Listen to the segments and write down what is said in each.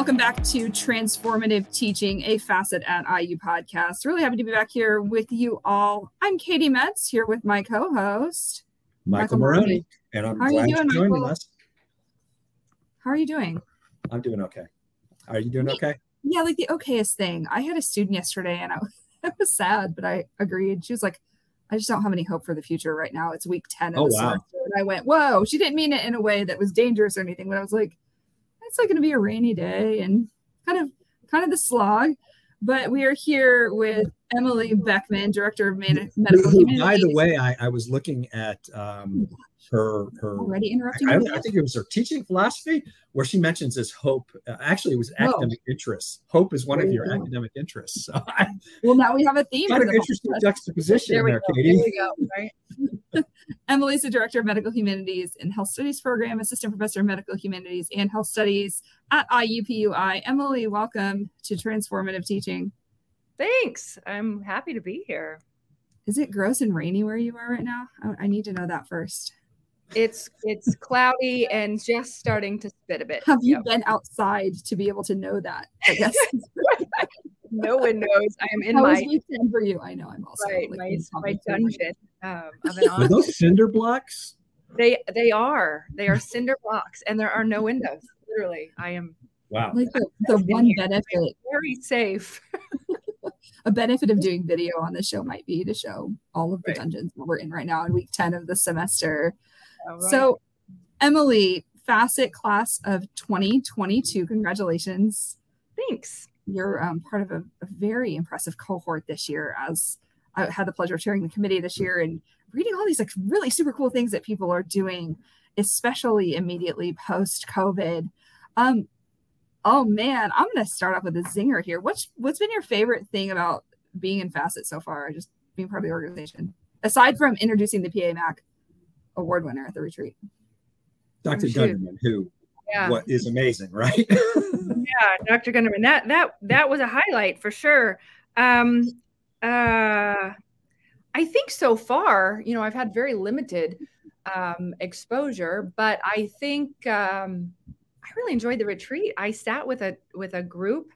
Welcome back to Transformative Teaching, a facet at IU podcast. Really happy to be back here with you all. I'm Katie Metz here with my co-host Michael, Michael Maroney, and I'm How glad you doing, joining us. How are you doing? I'm doing okay. Are you doing okay? Yeah, like the okayest thing. I had a student yesterday, and I was, I was sad, but I agreed. She was like, "I just don't have any hope for the future right now. It's week ten of oh, the wow. semester." And I went, "Whoa!" She didn't mean it in a way that was dangerous or anything, but I was like it's like going to be a rainy day and kind of kind of the slog. But we are here with Emily Beckman, Director of Medical By the way, I, I was looking at um, her her already interrupting. I, I, think it was her teaching philosophy where she mentions this hope. Uh, actually, it was Whoa. academic interests. Hope is one of your academic interests. So I, well, now we have a theme. Kind of interesting juxtaposition there, there Katie. There we go. Right. Emily's the director of medical humanities and health studies program, assistant professor of medical humanities and health studies at IUPUI. Emily, welcome to Transformative Teaching. Thanks. I'm happy to be here. Is it gross and rainy where you are right now? I, I need to know that first. It's it's cloudy and just starting to spit a bit. Have you yep. been outside to be able to know that? I guess. no one knows. I am in How my for you. I know I'm also right, like, my, my dungeon. Um, are those cinder blocks? They they are. They are cinder blocks, and there are no windows. Literally, I am. Wow. Like the, the one benefit. Very safe. a benefit of doing video on the show might be to show all of the right. dungeons that we're in right now in week 10 of the semester. Right. So, Emily, Facet class of 2022, congratulations. Thanks. You're um, part of a, a, very impressive cohort this year, as I had the pleasure of chairing the committee this year and reading all these like really super cool things that people are doing, especially immediately post COVID. Um, oh man, I'm gonna start off with a zinger here. What's what's been your favorite thing about being in Facet so far? Just being part of the organization, aside from introducing the PA Mac award winner at the retreat. Dr. Oh, Gunderman, who yeah. what is amazing, right? yeah, Dr. Gunderman. That that that was a highlight for sure. Um, uh, I think so far, you know, I've had very limited um, exposure, but I think um, I really enjoyed the retreat. I sat with a with a group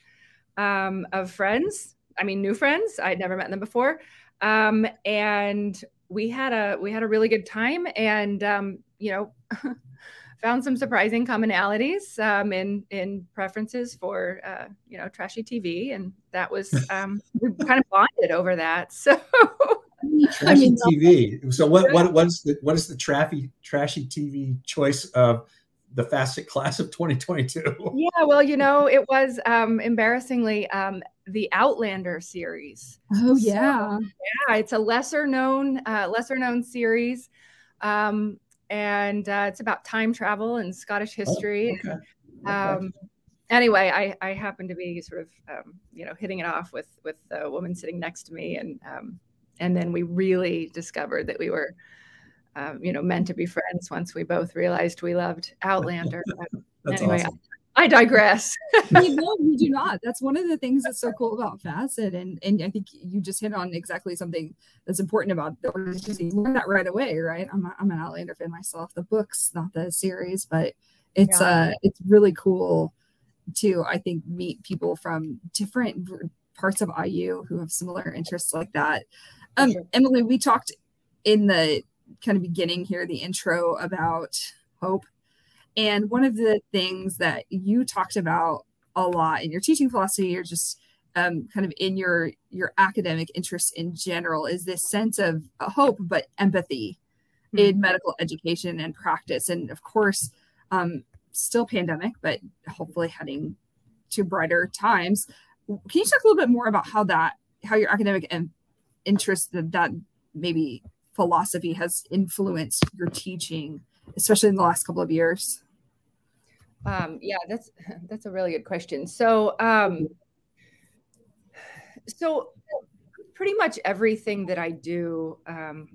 um, of friends. I mean, new friends. I'd never met them before, um, and we had a we had a really good time and um, you know found some surprising commonalities um, in in preferences for uh, you know trashy TV and that was um, we kind of bonded over that. So trashy I mean, TV so what what what is the what is the trashy trashy TV choice of the Facet class of 2022 yeah well you know it was um, embarrassingly um, the Outlander series. Oh yeah, so, yeah. It's a lesser known, uh, lesser known series, um, and uh, it's about time travel and Scottish oh, history. Oh, okay. Okay. Um, anyway, I, I happen to be sort of um, you know hitting it off with with the woman sitting next to me, and um, and then we really discovered that we were. Um, you know, meant to be friends once we both realized we loved Outlander. anyway, awesome. I digress. no, we do not. That's one of the things that's so cool about Facet, and and I think you just hit on exactly something that's important about the organization. You learn that right away, right? I'm a, I'm an Outlander fan myself. The books, not the series, but it's yeah. uh it's really cool to I think meet people from different parts of IU who have similar interests like that. Um, sure. Emily, we talked in the kind of beginning here, the intro about hope and one of the things that you talked about a lot in your teaching philosophy, or just um, kind of in your your academic interests in general, is this sense of hope but empathy mm-hmm. in medical education and practice. And of course, um, still pandemic, but hopefully heading to brighter times. Can you talk a little bit more about how that, how your academic and interest that, that maybe philosophy has influenced your teaching, especially in the last couple of years? Um, yeah, that's that's a really good question. So, um, so pretty much everything that I do, um,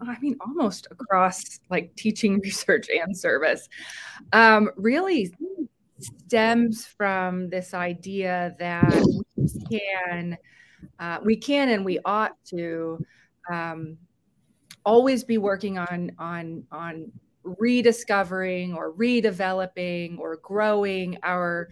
I mean, almost across like teaching, research, and service, um, really stems from this idea that we can, uh, we can, and we ought to um, always be working on on on rediscovering or redeveloping or growing our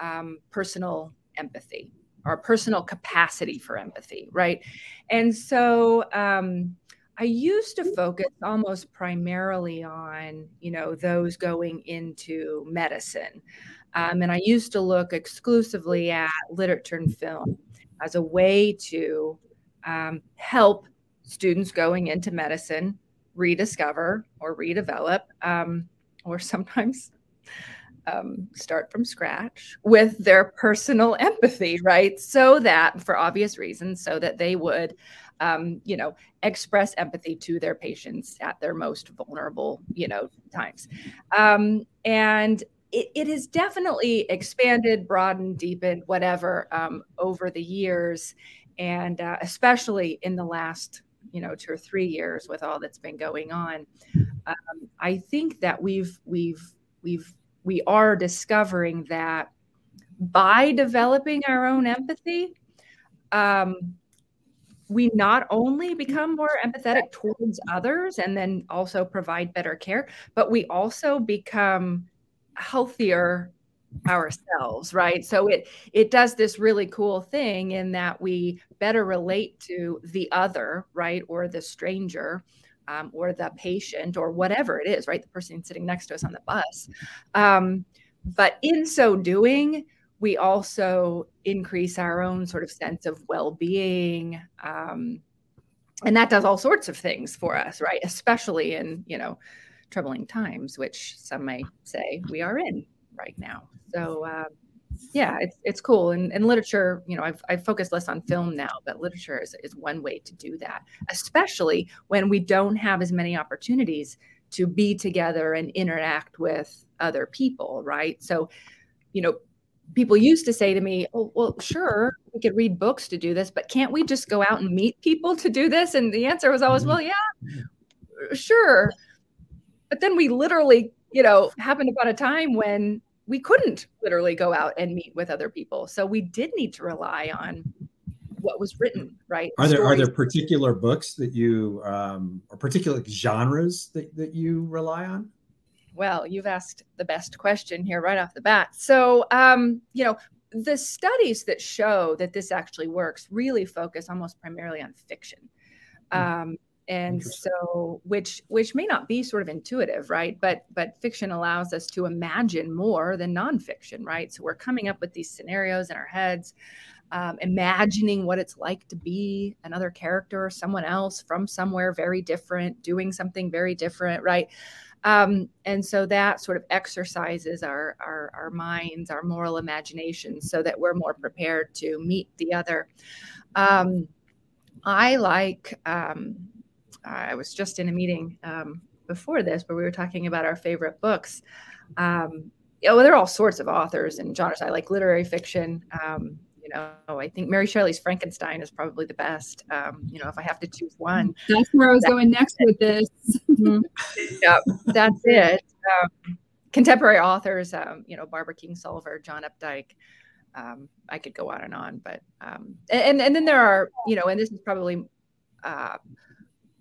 um, personal empathy our personal capacity for empathy, right? And so um, I used to focus almost primarily on, you know, those going into medicine. Um, and I used to look exclusively at literature and film as a way to um, help students going into medicine rediscover or redevelop, um, or sometimes um, start from scratch with their personal empathy, right? So that, for obvious reasons, so that they would, um, you know, express empathy to their patients at their most vulnerable, you know, times. Um, and it, it, has definitely expanded, broadened, deepened, whatever, um, over the years, and uh, especially in the last you know two or three years with all that's been going on um, i think that we've we've we've we are discovering that by developing our own empathy, um, we not only become more empathetic towards others and then also provide better care, but we also become healthier ourselves right so it it does this really cool thing in that we better relate to the other right or the stranger um, or the patient or whatever it is, right? The person sitting next to us on the bus. Um, but in so doing, we also increase our own sort of sense of well being. Um, and that does all sorts of things for us, right? Especially in, you know, troubling times, which some may say we are in right now. So, uh, yeah, it's it's cool. And, and literature, you know, I've I've focused less on film now, but literature is, is one way to do that, especially when we don't have as many opportunities to be together and interact with other people, right? So, you know, people used to say to me, "Oh, well, sure, we could read books to do this, but can't we just go out and meet people to do this?" And the answer was always, mm-hmm. "Well, yeah, sure." But then we literally, you know, happened upon a time when we couldn't literally go out and meet with other people. So we did need to rely on what was written, right? Are there Stories. are there particular books that you um, or particular genres that, that you rely on? Well, you've asked the best question here right off the bat. So, um, you know, the studies that show that this actually works really focus almost primarily on fiction. Hmm. Um, and so which which may not be sort of intuitive right? But but fiction allows us to imagine more than nonfiction right? So we're coming up with these scenarios in our heads um, imagining what it's like to be another character someone else from somewhere very different doing something very different right? Um, and so that sort of exercises our, our our minds our moral imagination so that we're more prepared to meet the other. Um, I like um, I was just in a meeting um, before this where we were talking about our favorite books. Um, you know, there are all sorts of authors and genres. I like literary fiction. Um, you know, I think Mary Shelley's Frankenstein is probably the best. Um, you know, if I have to choose one, that's where I was going next with this. mm-hmm. yeah, that's it. Um, contemporary authors, um, you know, Barbara Kingsolver, John Updike. Um, I could go on and on, but um, and and then there are, you know, and this is probably uh,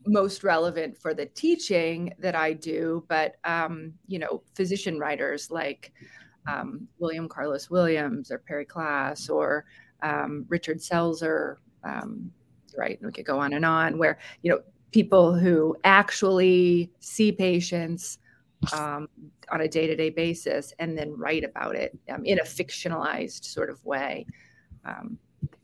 most relevant for the teaching that I do, but um, you know, physician writers like um, William Carlos Williams or Perri Klass or um, Richard Selzer, um, right? And we could go on and on. Where you know people who actually see patients um, on a day-to-day basis and then write about it um, in a fictionalized sort of way.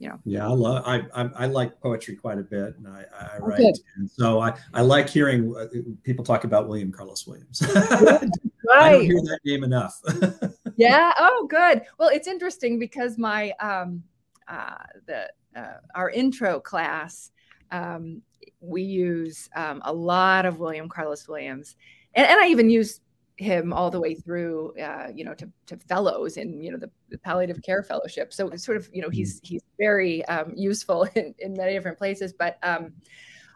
You know. Yeah, I love. I, I, I like poetry quite a bit, and I, I write. Okay. And so I I like hearing uh, people talk about William Carlos Williams. right. I don't hear that name enough. yeah. Oh, good. Well, it's interesting because my um uh the uh, our intro class um we use um, a lot of William Carlos Williams, and, and I even use him all the way through, uh, you know, to, to fellows in, you know, the, the, palliative care fellowship. So it's sort of, you know, he's mm. he's very um, useful in, in many different places. But um,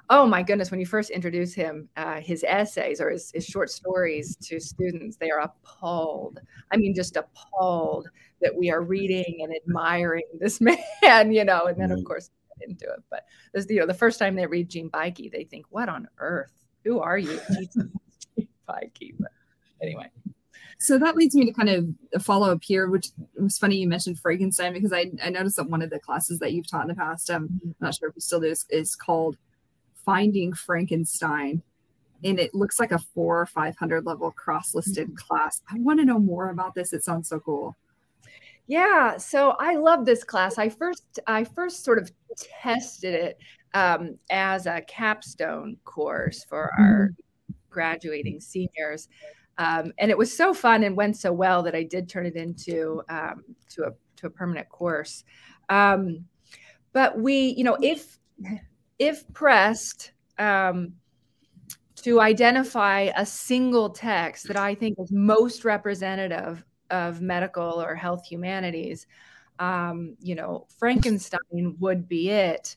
oh my goodness, when you first introduce him, uh, his essays or his, his short stories to students, they are appalled. I mean, just appalled that we are reading and admiring this man, you know. And then of course into it. But this, you know, the first time they read Jean Beicke, they think, "What on earth? Who are you?" Jean Beicke. But anyway. so that leads me to kind of a follow up here, which was funny you mentioned Frankenstein because I, I noticed that one of the classes that you've taught in the past, um, I'm not sure if you still do, is, is called Finding Frankenstein. And it looks like a four or 500 level cross listed mm-hmm. class. I want to know more about this. It sounds so cool. Yeah, so I love this class. I first I first sort of tested it um, as a capstone course for our mm-hmm. graduating seniors. Um, and it was so fun and went so well that I did turn it into um, to a to a permanent course. Um, but we, you know, if if pressed um, to identify a single text that I think is most representative of medical or health humanities, um, you know, Frankenstein would be it.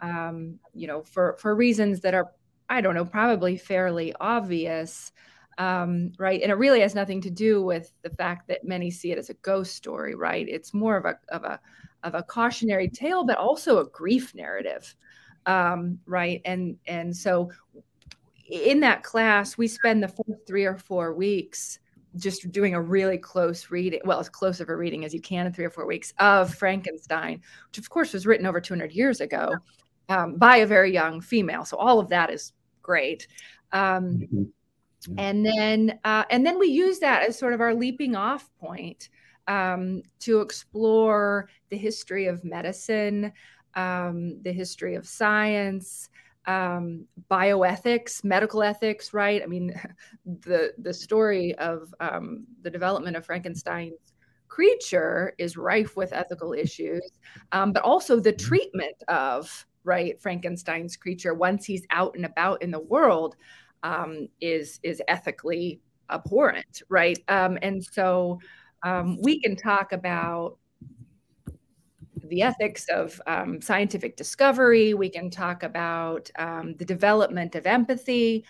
Um, you know, for for reasons that are, I don't know, probably fairly obvious um, right? And it really has nothing to do with the fact that many see it as a ghost story, right? It's more of a of a of a cautionary tale, but also a grief narrative, um, right? And and so in that class, we spend the first three or four weeks just doing a really close reading, well, as close of a reading as you can in three or four weeks of Frankenstein, which of course was written over 200 years ago um, by a very young female. So all of that is great. Um, mm-hmm and then uh, and then we use that as sort of our leaping off point um, to explore the history of medicine um, the history of science um, bioethics medical ethics right i mean the the story of um, the development of frankenstein's creature is rife with ethical issues um, but also the mm-hmm. treatment of right frankenstein's creature once he's out and about in the world um, is is ethically abhorrent, right? Um, and so um, we can talk about the ethics of um, scientific discovery. We can talk about um, the development of empathy,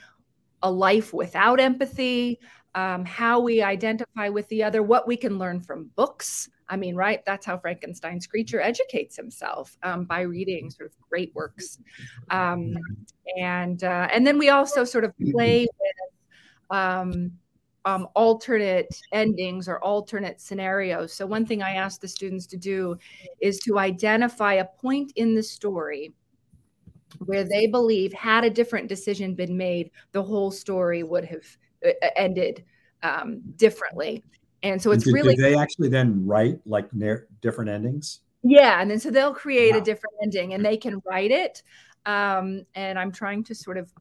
a life without empathy, um, how we identify with the other, what we can learn from books. I mean, right? That's how Frankenstein's creature educates himself um, by reading sort of great works, um, and uh, and then we also sort of play with um, um, alternate endings or alternate scenarios. So one thing I ask the students to do is to identify a point in the story where they believe had a different decision been made, the whole story would have ended um, differently. And so it's really they actually then write like different endings. Yeah, and then so they'll create wow. a different ending, and they can write it. Um, and I'm trying to sort of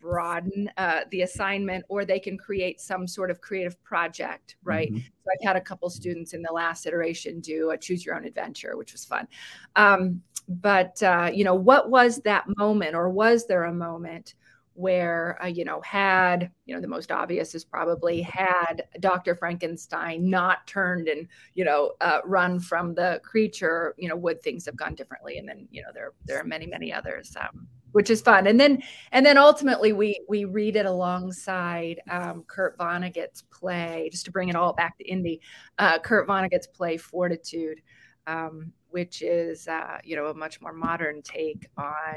broaden uh, the assignment, or they can create some sort of creative project, right? Mm-hmm. So I've had a couple students in the last iteration do a choose your own adventure, which was fun. Um, but uh, you know, what was that moment, or was there a moment where uh, you know had you know the most obvious is probably had dr frankenstein not turned and you know uh, run from the creature you know would things have gone differently? And then you know there there are many many others um, which is fun. And then and then ultimately we we read it alongside um, kurt vonnegut's play just to bring it all back to Indy uh, kurt vonnegut's play fortitude um, which is uh, you know a much more modern take on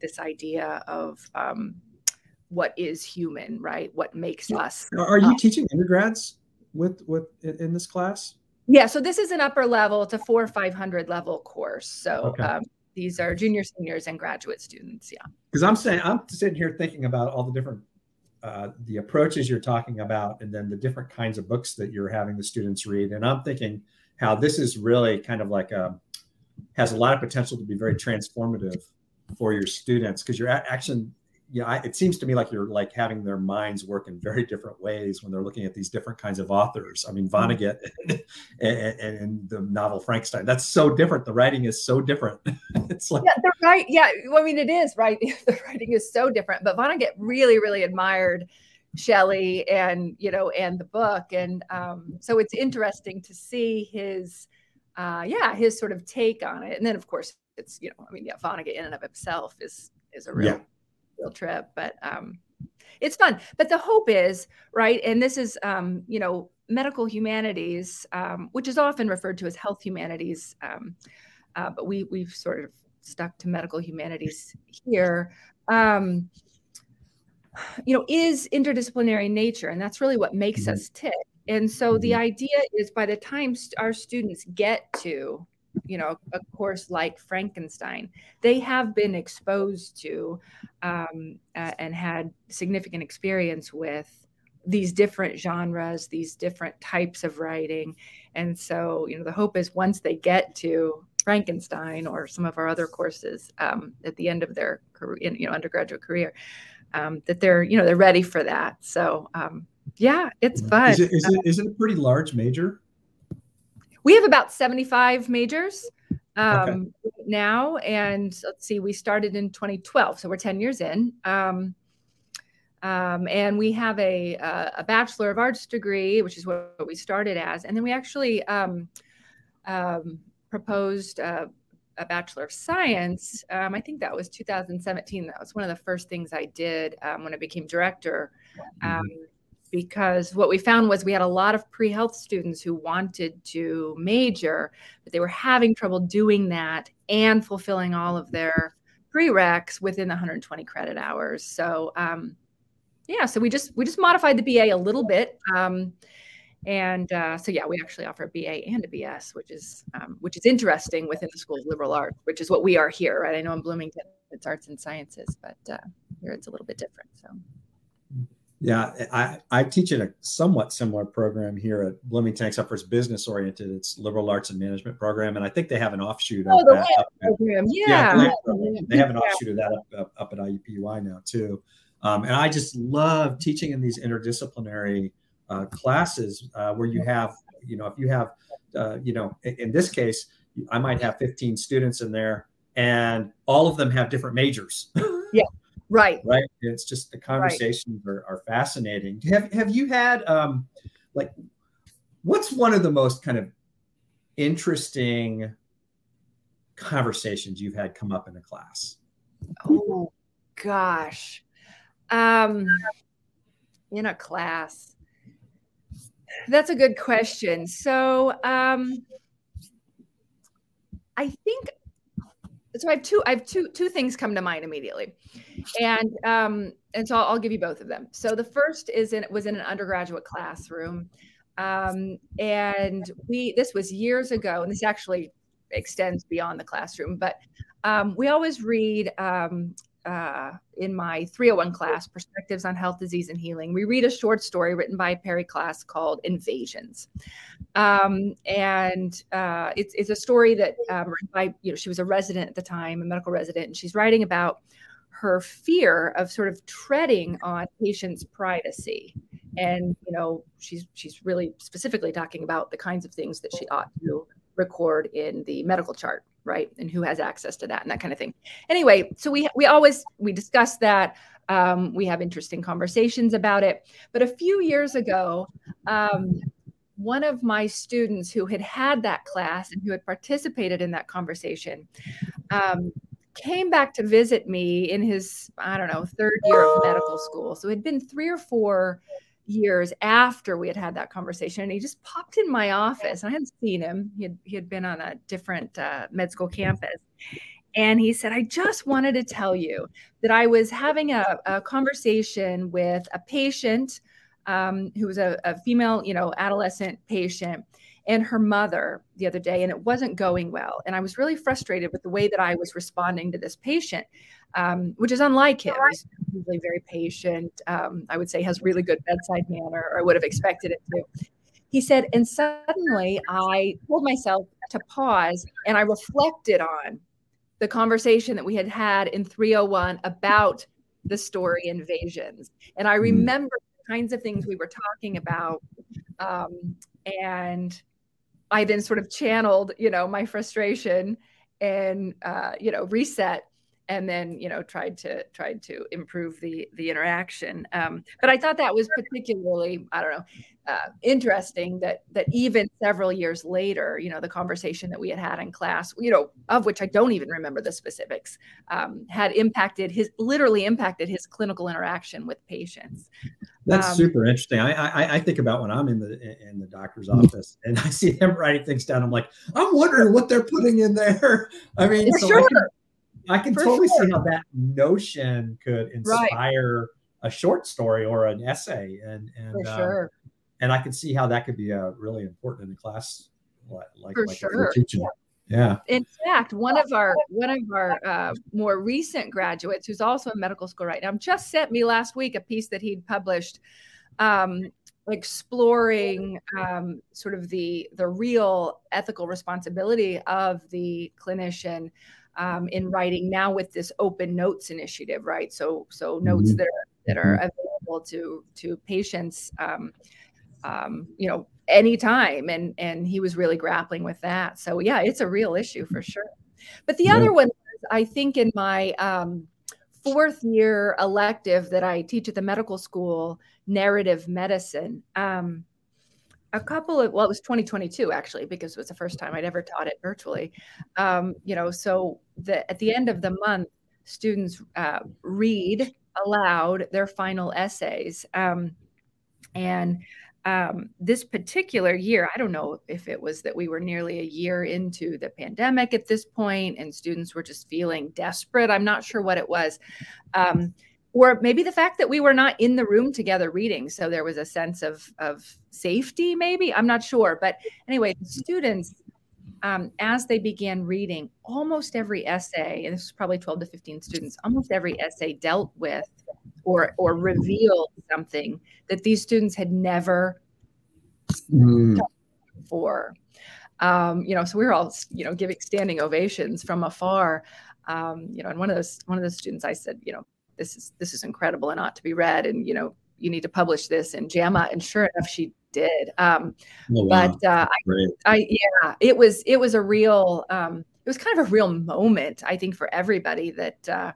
this idea of um, what is human, right? What makes us. Are you teaching undergrads with with in this class? Yeah, so this is an upper level. It's a four or five hundred level course. So okay. um, these are junior, seniors, and graduate students. Yeah. Because I'm saying I'm sitting here thinking about all the different uh, the approaches you're talking about, and then the different kinds of books that you're having the students read, and I'm thinking how this is really kind of like a has a lot of potential to be very transformative for your students because you're actually know, I, it seems to me like you're like having their minds work in very different ways when they're looking at these different kinds of authors. I mean, mm-hmm. Vonnegut and, and, and, the novel Frankenstein. That's so different. The writing is so different. it's like yeah, the right. Yeah, I mean, it is right. the writing is so different. But Vonnegut really, really admired Shelley and you know and the book, and um, so it's interesting to see his, uh, yeah, his sort of take on it. And then of course it's you know, I mean, yeah, Vonnegut in and of himself is is a real. Yeah field trip, but um, it's fun. But the hope is right, and this is um, you know medical humanities, um, which is often referred to as health humanities, um, uh, but we we've sort of stuck to medical humanities here. Um, you know, is interdisciplinary nature, and that's really what makes mm-hmm. us tick. And so mm-hmm. the idea is by the time our students get to you know a course like frankenstein they have been exposed to um, uh, and had significant experience with these different genres these different types of writing. And so you know the hope is once they get to frankenstein or some of our other courses um, at the end of their career you know undergraduate career um, that they're you know they're ready for that. So um, yeah it's fun. Is it, is it, is it a pretty large major we have about 75 majors um, okay. now. And let's see, we started in 2012, so we're 10 years in. Um, um, and we have a, a, Bachelor of Arts degree, which is what, we started as. And then we actually um, um, proposed a, a, Bachelor of Science. Um, I think that was 2017. That was one of the first things I did when I became director. Mm-hmm because what we found was we had a lot of pre-health students who wanted to major but they were having trouble doing that and fulfilling all of their prereqs within the 120 credit hours. So um, yeah so we just we just modified the ba a little bit um, and uh, so yeah we actually offer a ba and a bs which is um, which is interesting within the school of liberal arts which is what we are here right? I know in bloomington it's arts and sciences but uh, here it's a little bit different so yeah, I, I teach in a somewhat similar program here at Bloomington, except for it's business oriented. It's liberal arts and management program, and I think they have an offshoot oh, of the that. program. Yeah, yeah they have an offshoot of that up, up, up at IUPUI now too. Um, and I just love teaching in these interdisciplinary uh, classes uh, where you have, you know, if you have, uh, you know, in, in this case, I might have 15 students in there, and all of them have different majors. yeah right. Right? It's just the conversations right. are, are fascinating. Have have you had um like what's one of the most kind of interesting conversations you've had come up in a class? Oh gosh. Um in a class? That's a good question. So um i think so I have two I have two two things come to mind immediately, and um, and so I'll, I'll give you both of them. So the first is in was in an undergraduate classroom, um, and we this was years ago, and this actually extends beyond the classroom, but um, we always read um, uh, in my 301 class, Perspectives on Health, Disease, and Healing, we read a short story written by Perri Klass called Invasions. Um, and uh, it's, it's a story that um, by, you know, she was a resident at the time, a medical resident, and she's writing about her fear of sort of treading on patients' privacy. And, you know, she's, she's really specifically talking about the kinds of things that she ought to record in the medical chart right? And who has access to that and that kind of thing. Anyway so we we always we discuss that. Um, we have interesting conversations about it. But a few years ago um, one of my students who had had that class and who had participated in that conversation um, came back to visit me in his i don't know third year of medical school. So it had been three or four years after we had had that conversation and he just popped in my office i hadn't seen him. He had, he had been on a different uh, med school campus and he said i just wanted to tell you that i was having a, a conversation with a patient um, who was a, a female you know adolescent patient and her mother the other day and it wasn't going well and i was really frustrated with the way that i was responding to this patient um, which is unlike him. He's usually very patient. Um, I would say has really good bedside manner, or I would have expected it to. He said, and suddenly I told myself to pause and I reflected on the conversation that we had had in 301 about the story invasions. And I hmm. remember the kinds of things we were talking about. Um, and I then sort of channeled, you know, my frustration and, uh, you know, reset and then you know tried to tried to improve the the interaction um, but i thought that was particularly i don't know uh, interesting that that even several years later you know the conversation that we had had in class you know of which i don't even remember the specifics um, had impacted his literally impacted his clinical interaction with patients. That's um, super interesting. I, I, I think about when i'm in the in the doctor's office and i see them writing things down i'm like i'm wondering what they're putting in there. I mean so sure. I can, I can totally sure. see how that notion could inspire right. a short story or an essay. And and uh, sure. and I can see how that could be uh, really important in the class, like like, sure. teaching. Yeah. In fact, one of our one of our uh, more recent graduates, who's also in medical school right now, just sent me last week a piece that he'd published, um, exploring um, sort of the the real ethical responsibility of the clinician um, in writing now with this open notes initiative, right? So so notes Mhm. that are that are available to to patients. Um, um, you know, anytime. And and he was really grappling with that. So yeah, it's a real issue for sure. But the Yeah. other one, was, I think, in my um, fourth year elective that I teach at the medical school, narrative medicine. Um, a couple of well, it was 2022 actually, because it was the first time I'd ever taught it virtually. Um, you know, so the at the end of the month, students uh, read aloud their final essays. Um, and um, this particular year, I don't know if it was that we were nearly a year into the pandemic at this point and students were just feeling desperate. I'm not sure what it was. Um, or maybe the fact that we were not in the room together reading. So there was a sense of, of safety, maybe. I'm not sure. But anyway, the students, um, as they began reading, almost every essay, and this was probably 12 to 15 students, almost every essay dealt with or or revealed something that these students had never Mm. before. Um, you know, so we were all you know giving standing ovations from afar. Um, you know, and one of those one of those students, I said, you know, this is this is incredible and ought to be read, and you know, you need to publish this in JAMA. And sure enough, she did. Um, Oh, wow. but uh, Great. I yeah, it was it was a real um, it was kind of a real moment I think for everybody that uh,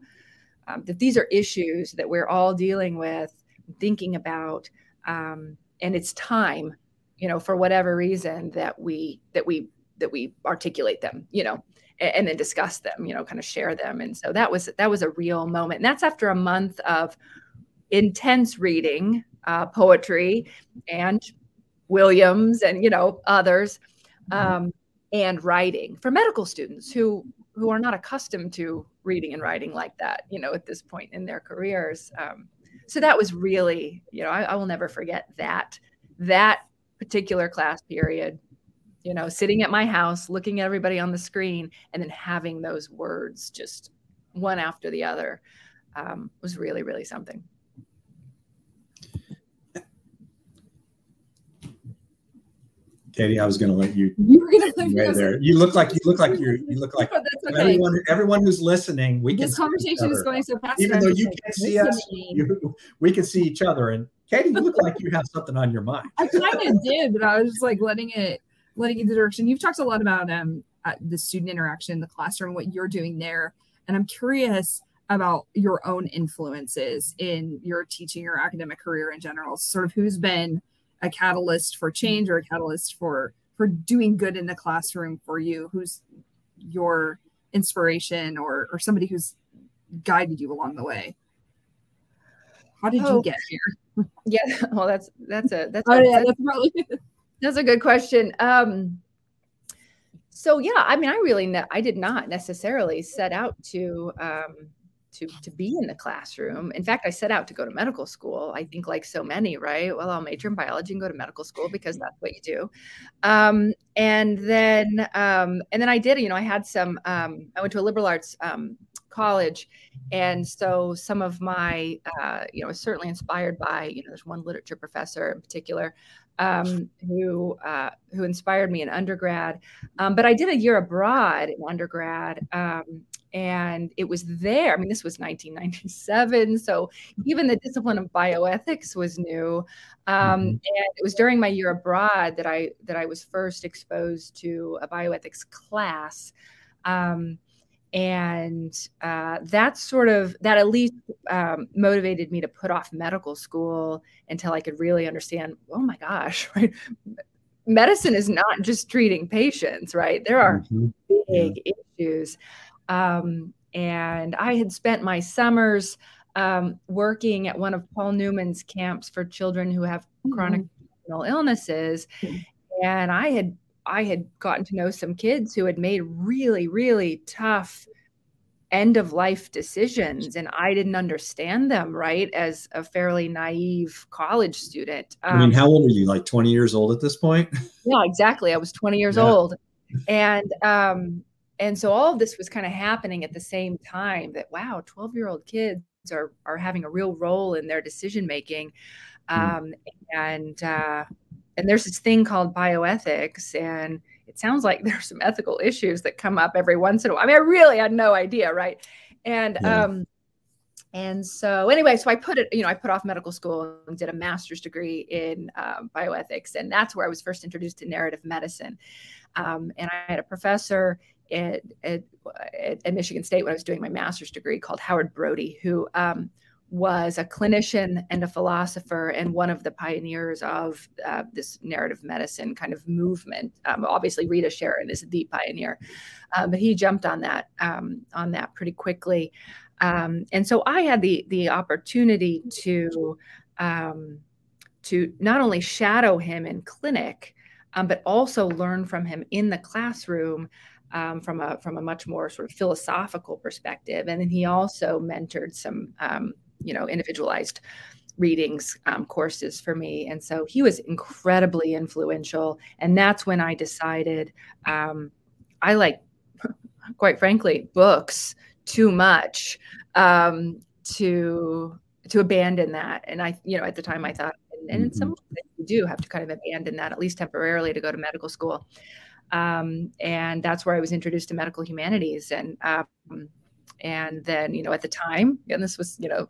um, that these are issues that we're all dealing with, thinking about, um, and it's time, you know, for whatever reason that we that we that we articulate them, you know, and, and then discuss them, you know, kind of share them, and so that was that was a real moment, and that's after a month of intense reading, uh, poetry, and Williams and you know others, um, and writing for medical students who who are not accustomed to reading and writing like that, you know, at this point in their careers. Um, so that was really, you know, I, I will never forget that that particular class period. You know, sitting at my house, looking at everybody on the screen, and then having those words just one after the other um, was really, really something. Katie, I was going to let you You were gonna let me there. You look like you look like you're you look like that's okay. everyone everyone who's listening. We can This see each conversation is going so fast. Even though you can't see us. You, we can see each other. And Katie, you look like you have something on your mind. I kind of did, but I was just like letting it, letting it the direction. You've talked a lot about um uh, the student interaction in the classroom, what you're doing there, and I'm curious about your own influences in your teaching or academic career in general. Sort of who's been a catalyst for change or a catalyst for for doing good in the classroom for you. Who's your inspiration or or somebody who's guided you along the way? How did Oh. you get here? Yeah, well, that's that's a that's Oh a, yeah, that's probably That's a good question. Um, so yeah, I mean, I really, ne- I did not necessarily set out to um, to to be in the classroom. In fact, I set out to go to medical school. I think, like so many, right? Well, I'll major in biology and go to medical school because that's what you do. Um, and then, um, and then I did. You know, I had some. Um, I went to a liberal arts um, college, and so some of my, uh, you know, was certainly inspired by. You know, there's one literature professor in particular um, who uh, who inspired me in undergrad. Um, but I did a year abroad in undergrad, um, and it was there. I mean, this was 1997, so even the discipline of bioethics was new. Um, Mhm. And it was during my year abroad that I that I was first exposed to a bioethics class. Um, and uh, that sort of that at least um, motivated me to put off medical school until I could really understand. Oh my gosh, right? Medicine is not just treating patients, right? There are Mhm. big issues. Um, and I had spent my summers um, working at one of Paul Newman's camps for children who have chronic mental illnesses, and I had I had gotten to know some kids who had made really really tough end of life decisions and i didn't understand them right as a fairly naive college student. Um, i mean um, how old are you? Like 20 years old at this point? Yeah exactly. I was 20 years yeah. old. And um and so all of this was kind of happening at the same time that wow 12 year old kids are are having a real role in their decision making hmm. um mm. and uh and there's this thing called bioethics and it sounds like there's some ethical issues that come up every once in a while. I mean, I really had no idea, right? And yeah. um, and so anyway, so I put it, you know, I put off medical school and did a master's degree in um, bioethics, and that's where I was first introduced to narrative medicine. Um, and I had a professor at, at, at, Michigan State when I was doing my master's degree called Howard Brody, who um, was a clinician and a philosopher and one of the pioneers of uh, this narrative medicine kind of movement. Um, obviously, Rita Charon is the pioneer, uh, but he jumped on that um, on that pretty quickly. Um, and so I had the the opportunity to um, to not only shadow him in clinic, um, but also learn from him in the classroom. Um, from a from a much more sort of philosophical perspective. And then he also mentored some um, you know individualized readings um, courses for me and so he was incredibly influential and that's when i decided um, i like quite frankly books too much um, to to abandon that and i you know at the time i thought and, and mm-hmm. some you do have to kind of abandon that at least temporarily to go to medical school um, and that's where i was introduced to medical humanities and um, and then you know at the time and this was you know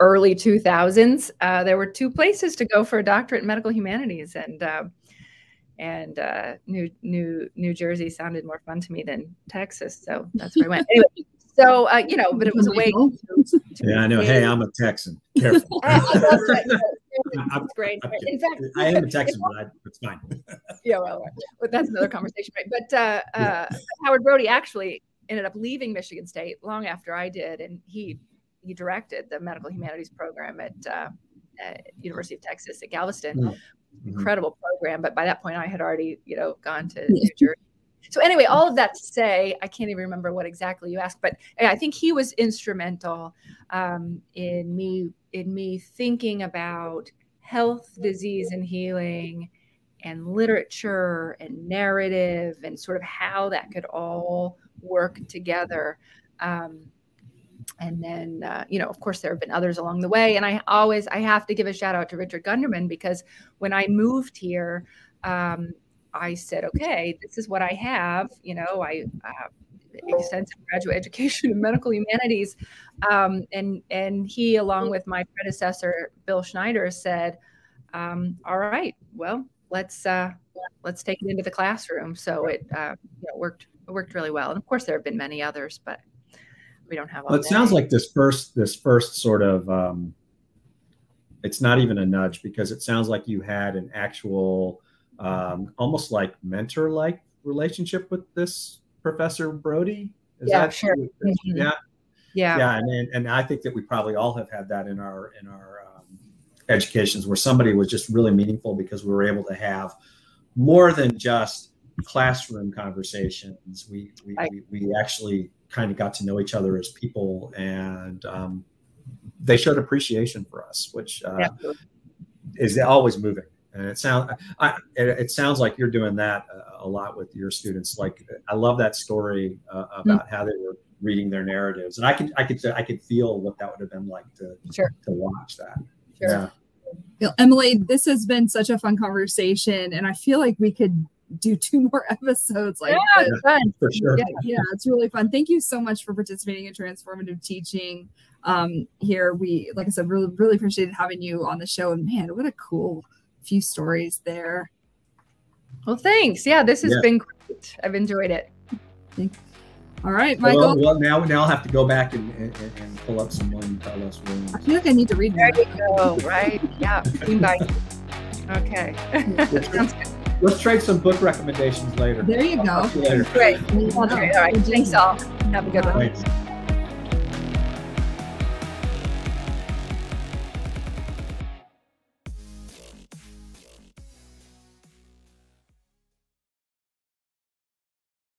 early 2000s, uh, there were two places to go for a doctorate in medical humanities, and uh, and uh, New New New Jersey sounded more fun to me than Texas, so that's where I went. Anyway, so uh, you know, but it was a way. To, yeah, I know. Hey, I'm a Texan. Careful. I'm, great. In fact, I am a Texan, but I, it's fine. yeah, well, but that's another conversation, right? But uh, yeah. Uh, Howard Brody actually ended up leaving Michigan State long after I did, and he he directed the medical humanities program at, uh, at University of Texas at Galveston. Mm-hmm. Incredible program, but by that point I had already, you know, gone to New Jersey. So anyway, all of that to say, I can't even remember what exactly you asked, but I think he was instrumental um, in me in me thinking about health, disease, and healing, and literature and narrative, and sort of how that could all work together. Um, and then uh, you know of course there have been others along the way and i always i have to give a shout out to richard gunderman because when i moved here um, i said okay this is what i have you know i uh, extensive graduate education in medical humanities. Um, and and he along with my predecessor bill schneider said um, all right well let's uh, let's take it into the classroom. So it uh, you know, worked it worked really well. And of course there have been many others but we don't have. Well, it sounds like this first this first sort of um, it's not even a nudge because it sounds like you had an actual um, almost like mentor like relationship with this professor Brody. Is yeah, that sure. Mm-hmm. Yeah. Yeah. Yeah. And, and I think that we probably all have had that in our in our um, educations where somebody was just really meaningful because we were able to have more than just classroom conversations. We we, I, we, we actually kind of got to know each other as people and um, they showed appreciation for us which uh, is always moving and it sounds I, it, sounds like you're doing that a, a, lot with your students like i love that story uh, about mm-hmm. how they were reading their narratives and i could i could i could feel what that would have been like to sure. to watch that sure. yeah emily this has been such a fun conversation and i feel like we could do two more episodes. Like, yeah, fun. for sure. Yeah, yeah, it's really fun. Thank you so much for participating in transformative teaching. Um, here we, like I said, really, really appreciated having you on the show. And man, what a cool few stories there. Well, thanks. Yeah, this has yeah. been great. I've enjoyed it. Thanks. All right, Michael. Well, well, now, now I'll have to go back and, and, and pull up some one Carlos Williams. I feel like I need to read. There you go. Right? Yeah. okay. Sounds good. Let's trade some book recommendations later. There you go. You later. Great. All right. Thanks all. Have a good one. Thanks.